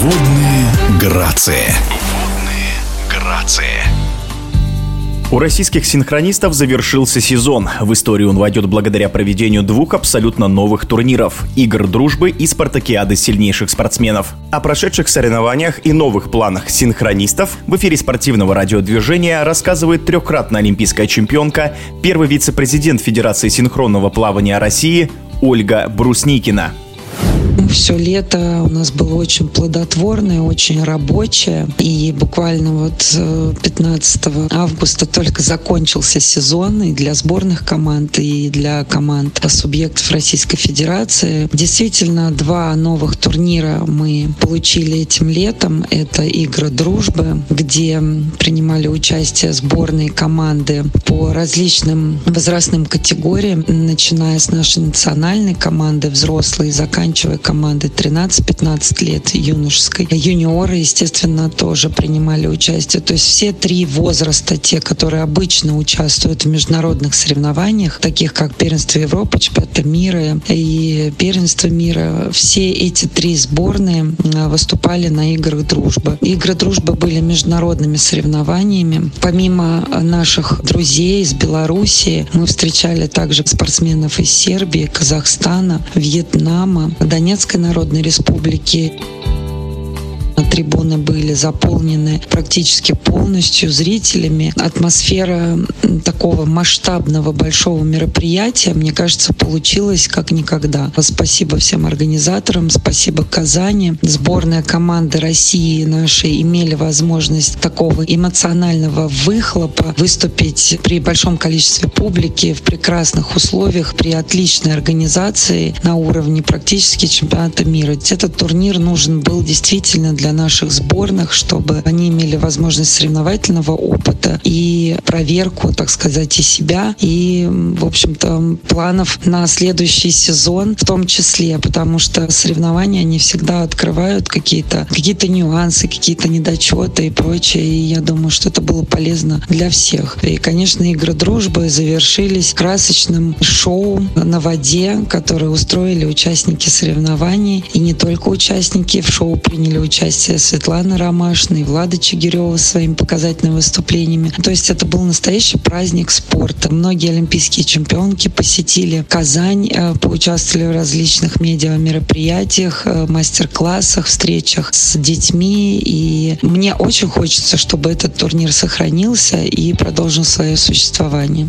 Водные грации. Водные грации. У российских синхронистов завершился сезон. В историю он войдет благодаря проведению двух абсолютно новых турниров – игр дружбы и спартакиады сильнейших спортсменов. О прошедших соревнованиях и новых планах синхронистов в эфире спортивного радиодвижения рассказывает трехкратная олимпийская чемпионка, первый вице-президент Федерации синхронного плавания России Ольга Брусникина. Все лето у нас было очень плодотворное, очень рабочее. И буквально вот 15 э, августа только закончился сезон и для сборных команд, и для команд субъектов Российской Федерации. Действительно, два новых турнира мы получили этим летом. Это игры дружбы, где принимали участие сборные команды по различным возрастным категориям, начиная с нашей национальной команды взрослые, заканчивая команды 13-15 лет юношеской. Юниоры, естественно, тоже принимали участие. То есть все три возраста, те, которые обычно участвуют в международных соревнованиях, таких как первенство Европы, чемпионата мира и первенство мира, все эти три сборные выступали на играх дружбы. Игры дружбы были международными соревнованиями. Помимо наших друзей из Белоруссии, мы встречали также спортсменов из Сербии, Казахстана, Вьетнама, Донецка Донецкой Народной Республики трибуны были заполнены практически полностью зрителями. Атмосфера такого масштабного большого мероприятия, мне кажется, получилась как никогда. Спасибо всем организаторам, спасибо Казани. Сборная команды России нашей имели возможность такого эмоционального выхлопа выступить при большом количестве публики в прекрасных условиях, при отличной организации на уровне практически чемпионата мира. Этот турнир нужен был действительно для наших сборных, чтобы они имели возможность соревновательного опыта и проверку, так сказать, и себя, и, в общем-то, планов на следующий сезон в том числе, потому что соревнования, они всегда открывают какие-то какие нюансы, какие-то недочеты и прочее, и я думаю, что это было полезно для всех. И, конечно, игры дружбы завершились красочным шоу на воде, которое устроили участники соревнований, и не только участники в шоу приняли участие участие Светланы Ромашиной, Влада Чигирева своими показательными выступлениями. То есть это был настоящий праздник спорта. Многие олимпийские чемпионки посетили Казань, э, поучаствовали в различных медиа мероприятиях, э, мастер-классах, встречах с детьми. И мне очень хочется, чтобы этот турнир сохранился и продолжил свое существование.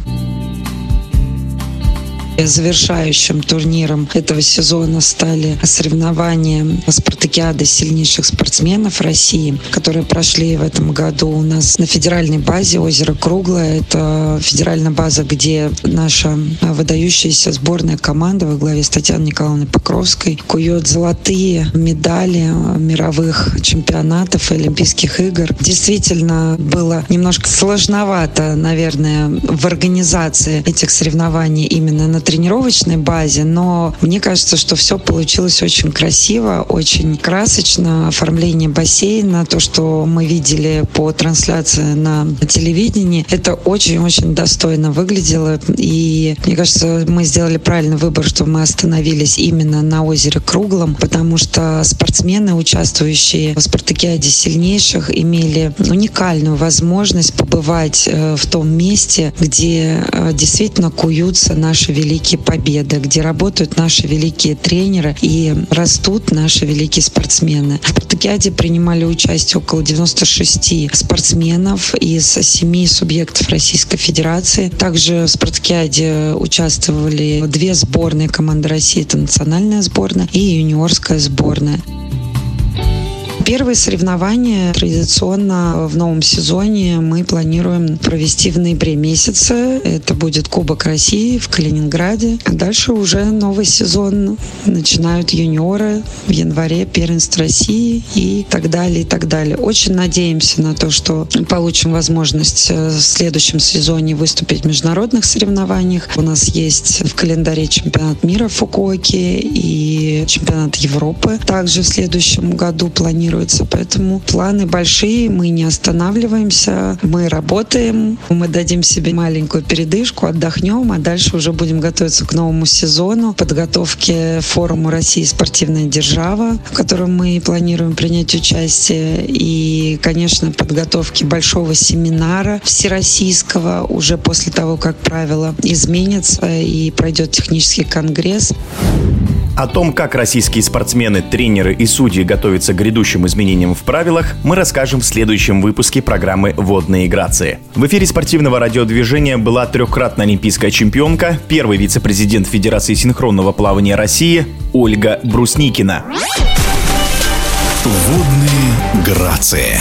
Завершающим турниром этого сезона стали соревнования спартакиады сильнейших спортсменов России, которые прошли в этом году у нас на федеральной базе озеро Круглое. Это федеральная база, где наша выдающаяся сборная команда во главе с Татьяной Николаевной Покровской кует золотые медали мировых чемпионатов и Олимпийских игр. Действительно было немножко сложновато, наверное, в организации этих соревнований именно на тренировочной базе, но мне кажется, что все получилось очень красиво, очень красочно. Оформление бассейна, то, что мы видели по трансляции на телевидении, это очень-очень достойно выглядело. И мне кажется, мы сделали правильный выбор, что мы остановились именно на озере Круглом, потому что спортсмены, участвующие в спартакиаде сильнейших, имели уникальную возможность побывать э, в том месте, где э, действительно куются наши великие великие победы, где работают наши великие тренеры и растут наши великие спортсмены. В спартакиаде принимали участие около 96 спортсменов из семи субъектов Российской Федерации. Также в спартакиаде участвовали две сборные команды России, это национальная сборная и юниорская сборная. Первые соревнования традиционно в новом сезоне мы планируем провести в ноябре месяце. Это будет Кубок России в Калининграде. А дальше уже новый сезон. Начинают юниоры в январе первенство России и так далее, и так далее. Очень надеемся на то, что получим возможность э, в следующем сезоне выступить в международных соревнованиях. У нас есть в календаре чемпионат мира в Фукуоке и чемпионат Европы. Также в следующем году планируем планируется. Поэтому планы большие, мы не останавливаемся, мы работаем, мы дадим себе маленькую передышку, отдохнем, а дальше уже будем готовиться к новому сезону, подготовке форума России спортивная держава, в котором мы планируем принять участие, и, конечно, подготовке большого семинара всероссийского уже после того, как правила изменятся и пройдет технический конгресс. О том, как российские спортсмены, тренеры и судьи готовятся к грядущим изменениям в правилах, мы расскажем в следующем выпуске программы «Водные грации». В эфире спортивного радиодвижения была трехкратная олимпийская чемпионка, первый вице-президент Федерации синхронного плавания России Ольга Брусникина. Водные грации.